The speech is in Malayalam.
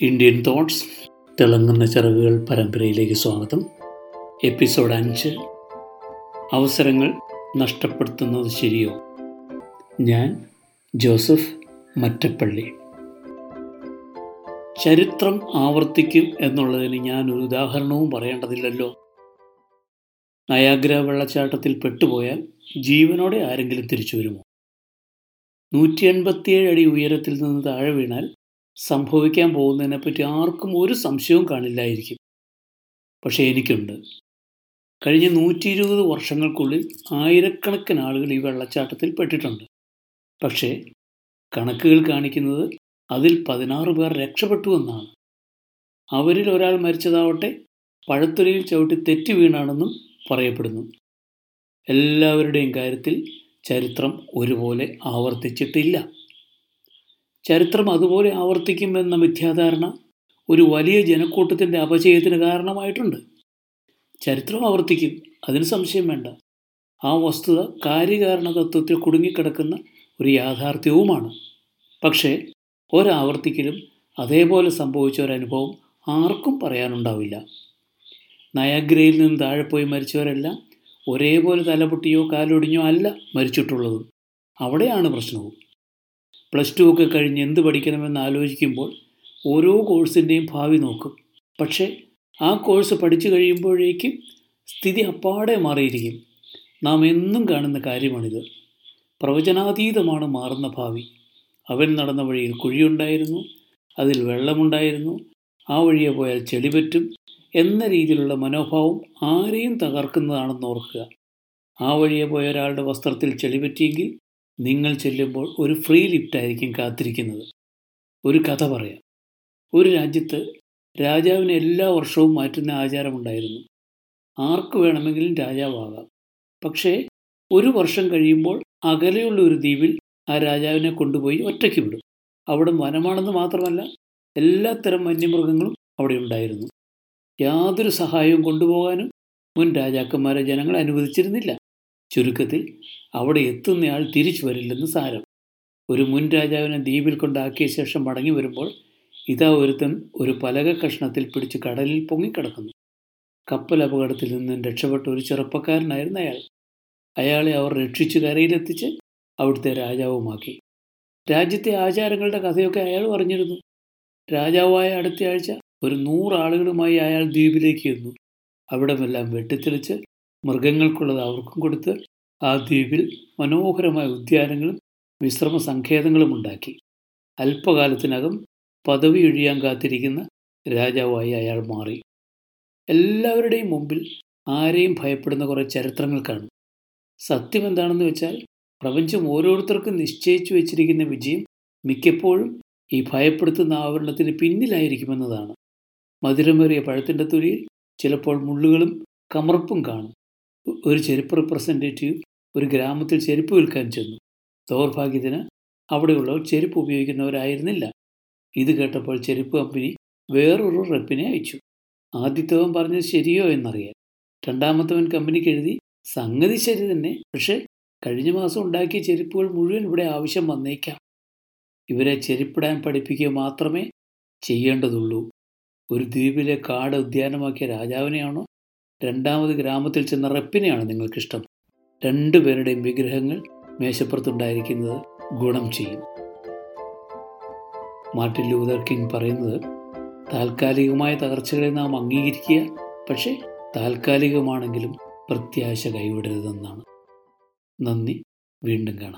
ഇന്ത്യൻ തോട്ട്സ് തിളങ്ങുന്ന ചിറകുകൾ പരമ്പരയിലേക്ക് സ്വാഗതം. എപ്പിസോഡ് അഞ്ച്. അവസരങ്ങൾ നഷ്ടപ്പെടുത്തുന്നത് ശരിയോ? ഞാൻ ജോസഫ് മറ്റപ്പള്ളി. ചരിത്രം ആവർത്തിക്കും എന്നുള്ളതിന് ഞാൻ ഒരു ഉദാഹരണവും പറയേണ്ടതില്ലല്ലോ. നയാഗ്ര വെള്ളച്ചാട്ടത്തിൽ പെട്ടുപോയാൽ ജീവനോടെ ആരെങ്കിലും തിരിച്ചു വരുമോ? നൂറ്റി എൺപത്തിയേഴ് അടി ഉയരത്തിൽ നിന്ന് താഴെ വീണാൽ സംഭവിക്കാൻ പോകുന്നതിനെപ്പറ്റി ആർക്കും ഒരു സംശയവും കാണില്ലായിരിക്കും. പക്ഷേ എനിക്കുണ്ട്. കഴിഞ്ഞ നൂറ്റി ഇരുപത് വർഷങ്ങൾക്കുള്ളിൽ ആയിരക്കണക്കിന് ആളുകൾ ഈ വെള്ളച്ചാട്ടത്തിൽ പെട്ടിട്ടുണ്ട്. പക്ഷേ കണക്കുകൾ കാണിക്കുന്നത് അതിൽ പതിനാറ് പേർ രക്ഷപ്പെട്ടു എന്നാണ്. അവരിൽ ഒരാൾ മരിച്ചതാവട്ടെ പഴത്തൊലിയിൽ ചവിട്ടി തെറ്റി വീണാണെന്നും പറയപ്പെടുന്നു. എല്ലാവരുടെയും കാര്യത്തിൽ ചരിത്രം ഒരുപോലെ ആവർത്തിച്ചിട്ടില്ല. ചരിത്രം അതുപോലെ ആവർത്തിക്കുമെന്ന മിഥ്യാധാരണ ഒരു വലിയ ജനക്കൂട്ടത്തിന്റെ അപചയത്തിന് കാരണമായിട്ടുണ്ട്. ചരിത്രം ആവർത്തിക്കും അതിന് സംശയം വേണ്ട. ആ വസ്തുത കാര്യകാരണ തത്വത്തിൽ കുടുങ്ങിക്കിടക്കുന്ന ഒരു യാഥാർത്ഥ്യവുമാണ്. പക്ഷേ ഒരാവർത്തിക്കലും അതേപോലെ സംഭവിച്ച ഒരനുഭവം ആർക്കും പറയാനുണ്ടാവില്ല. നയാഗ്രയിൽ നിന്ന് താഴെ പോയി മരിച്ചവരെല്ലാം ഒരേപോലെ തലപൊട്ടിയോ കാലൊടിഞ്ഞോ അല്ല മരിച്ചിട്ടുള്ളത്. അവിടെയാണ് പ്രശ്നവും. പ്ലസ് ടു ഒക്കെ കഴിഞ്ഞ് എന്ത് പഠിക്കണമെന്ന് ആലോചിക്കുമ്പോൾ ഓരോ കോഴ്സിന്റെയും ഭാവി നോക്കും. പക്ഷേ ആ കോഴ്സ് പഠിച്ചു കഴിയുമ്പോഴേക്കും സ്ഥിതി അപ്പാടെ മാറിയിരിക്കും. നാം എന്നും കാണുന്ന കാര്യമാണിത്. പ്രവചനാതീതമാണ് മാറുന്ന ഭാവി. അവൻ നടന്ന വഴിയിൽ കുഴിയുണ്ടായിരുന്നു അതിൽ വെള്ളമുണ്ടായിരുന്നു ആ വഴിയെ പോയാൽ ചെളി പറ്റും എന്ന രീതിയിലുള്ള മനോഭാവം ആരെയും തകർക്കുന്നതാണെന്ന് ഓർക്കുക. ആ വഴിയെ പോയ ഒരാളുടെ വസ്ത്രത്തിൽ ചെളി പറ്റിയെങ്കിൽ നിങ്ങൾ ചെല്ലുമ്പോൾ ഒരു ഫ്രീ ലിഫ്റ്റ് ആയിരിക്കും കാത്തിരിക്കുന്നത്. ഒരു കഥ പറയാം. ഒരു രാജ്യത്ത് രാജാവിന് എല്ലാ വർഷവും മാറ്റുന്ന ആചാരമുണ്ടായിരുന്നു. ആർക്ക് വേണമെങ്കിലും രാജാവാകാം. പക്ഷേ ഒരു വർഷം കഴിയുമ്പോൾ അകലെയുള്ള ഒരു ദ്വീപിൽ ആ രാജാവിനെ കൊണ്ടുപോയി ഒറ്റയ്ക്ക് വിടും. അവിടെ വനമാണെന്ന് മാത്രമല്ല എല്ലാത്തരം വന്യമൃഗങ്ങളും അവിടെ ഉണ്ടായിരുന്നു. യാതൊരു സഹായവും കൊണ്ടുപോകാനും മുൻ രാജാക്കന്മാരെ ജനങ്ങൾ അനുവദിച്ചിരുന്നില്ല. ചുരുക്കത്തിൽ അവിടെ എത്തുന്നയാൾ തിരിച്ചു വരില്ലെന്ന് സാരം. ഒരു മുൻ രാജാവിനെ ദ്വീപിൽ കൊണ്ടാക്കിയ ശേഷം മടങ്ങി വരുമ്പോൾ ഇതാ ഒരുത്തൻ ഒരു പലക കഷ്ണത്തിൽ പിടിച്ച് കടലിൽ പൊങ്ങിക്കിടക്കുന്നു കപ്പൽ അപകടത്തിൽ നിന്നും രക്ഷപ്പെട്ട ഒരു ചെറുപ്പക്കാരനായിരുന്നു അയാൾ. അയാളെ അവർ രക്ഷിച്ച് കരയിലെത്തിച്ച് അവിടുത്തെ രാജാവുമാക്കി. രാജ്യത്തെ ആചാരങ്ങളുടെ കഥയൊക്കെ അയാൾ അറിഞ്ഞിരുന്നു രാജാവായ അടുത്തയാഴ്ച ഒരു നൂറാളുകളുമായി അയാൾ ദ്വീപിലേക്ക് എന്നു. അവിടമെല്ലാം വെട്ടിത്തെളിച്ച് മൃഗങ്ങൾക്കുള്ളത് അവർക്കും കൊടുത്ത് ആ ദ്വീപിൽ മനോഹരമായ ഉദ്യാനങ്ങളും വിശ്രമ സങ്കേതങ്ങളും ഉണ്ടാക്കി. അല്പകാലത്തിനകം പദവി ഒഴിയാൻ കാത്തിരിക്കുന്ന രാജാവായി അയാൾ മാറി. എല്ലാവരുടെയും മുമ്പിൽ ആരെയും ഭയപ്പെടുന്ന കുറേ ചരിത്രങ്ങൾ കാണും. സത്യം എന്താണെന്ന് വെച്ചാൽ പ്രപഞ്ചം ഓരോരുത്തർക്കും നിശ്ചയിച്ചു വെച്ചിരിക്കുന്ന വിജയം മിക്കപ്പോഴും ഈ ഭയപ്പെടുത്തുന്ന ആവരണത്തിന് പിന്നിലായിരിക്കുമെന്നതാണ്. മധുരമേറിയ പഴത്തിന്റെ തൊലിയിൽ ചിലപ്പോൾ മുള്ളുകളും കമർപ്പും കാണും. ഒരു ചെരുപ്പ് റിപ്രസെന്റേറ്റീവ് ഒരു ഗ്രാമത്തിൽ ചെരുപ്പ് വിൽക്കാൻ ചെന്നു. ദൗർഭാഗ്യത്തിന് അവിടെയുള്ളവർ ചെരുപ്പ് ഉപയോഗിക്കുന്നവരായിരുന്നില്ല. ഇത് കേട്ടപ്പോൾ ചെരുപ്പ് കമ്പനി വേറൊരു റെപ്പിനെ അയച്ചു. ആദ്യത്തവൻ പറഞ്ഞത് ശരിയോ എന്നറിയാൻ. രണ്ടാമത്തവൻ കമ്പനിക്ക് എഴുതി സംഗതി ശരി തന്നെ പക്ഷേ കഴിഞ്ഞ മാസം ഉണ്ടാക്കിയ ചെരുപ്പുകൾ മുഴുവൻ ഇവിടെ ആവശ്യം വന്നേക്കാം. ഇവരെ ചെരുപ്പിടാൻ പഠിപ്പിക്കുക മാത്രമേ ചെയ്യേണ്ടതുള്ളൂ. ഒരു ദ്വീപിലെ കാട് ഉദ്യാനമാക്കിയ രാജാവിനെയാണോ രണ്ടാമത് ഗ്രാമത്തിൽ ചെന്ന റെപ്പിനെയാണ് നിങ്ങൾക്കിഷ്ടം. രണ്ടുപേരുടെയും വിഗ്രഹങ്ങൾ മേശപ്പുറത്തുണ്ടായിരിക്കുന്നത് ഗുണം ചെയ്യും. മാർട്ടിൻ ലൂതർ കിങ് പറയുന്നത് താൽക്കാലികമായ തകർച്ചകളെ നാം അംഗീകരിക്കുക പക്ഷേ താൽക്കാലികമാണെങ്കിലും പ്രത്യാശ കൈവിടരുതെന്നാണ്. നന്ദി വീണ്ടും കാണാം.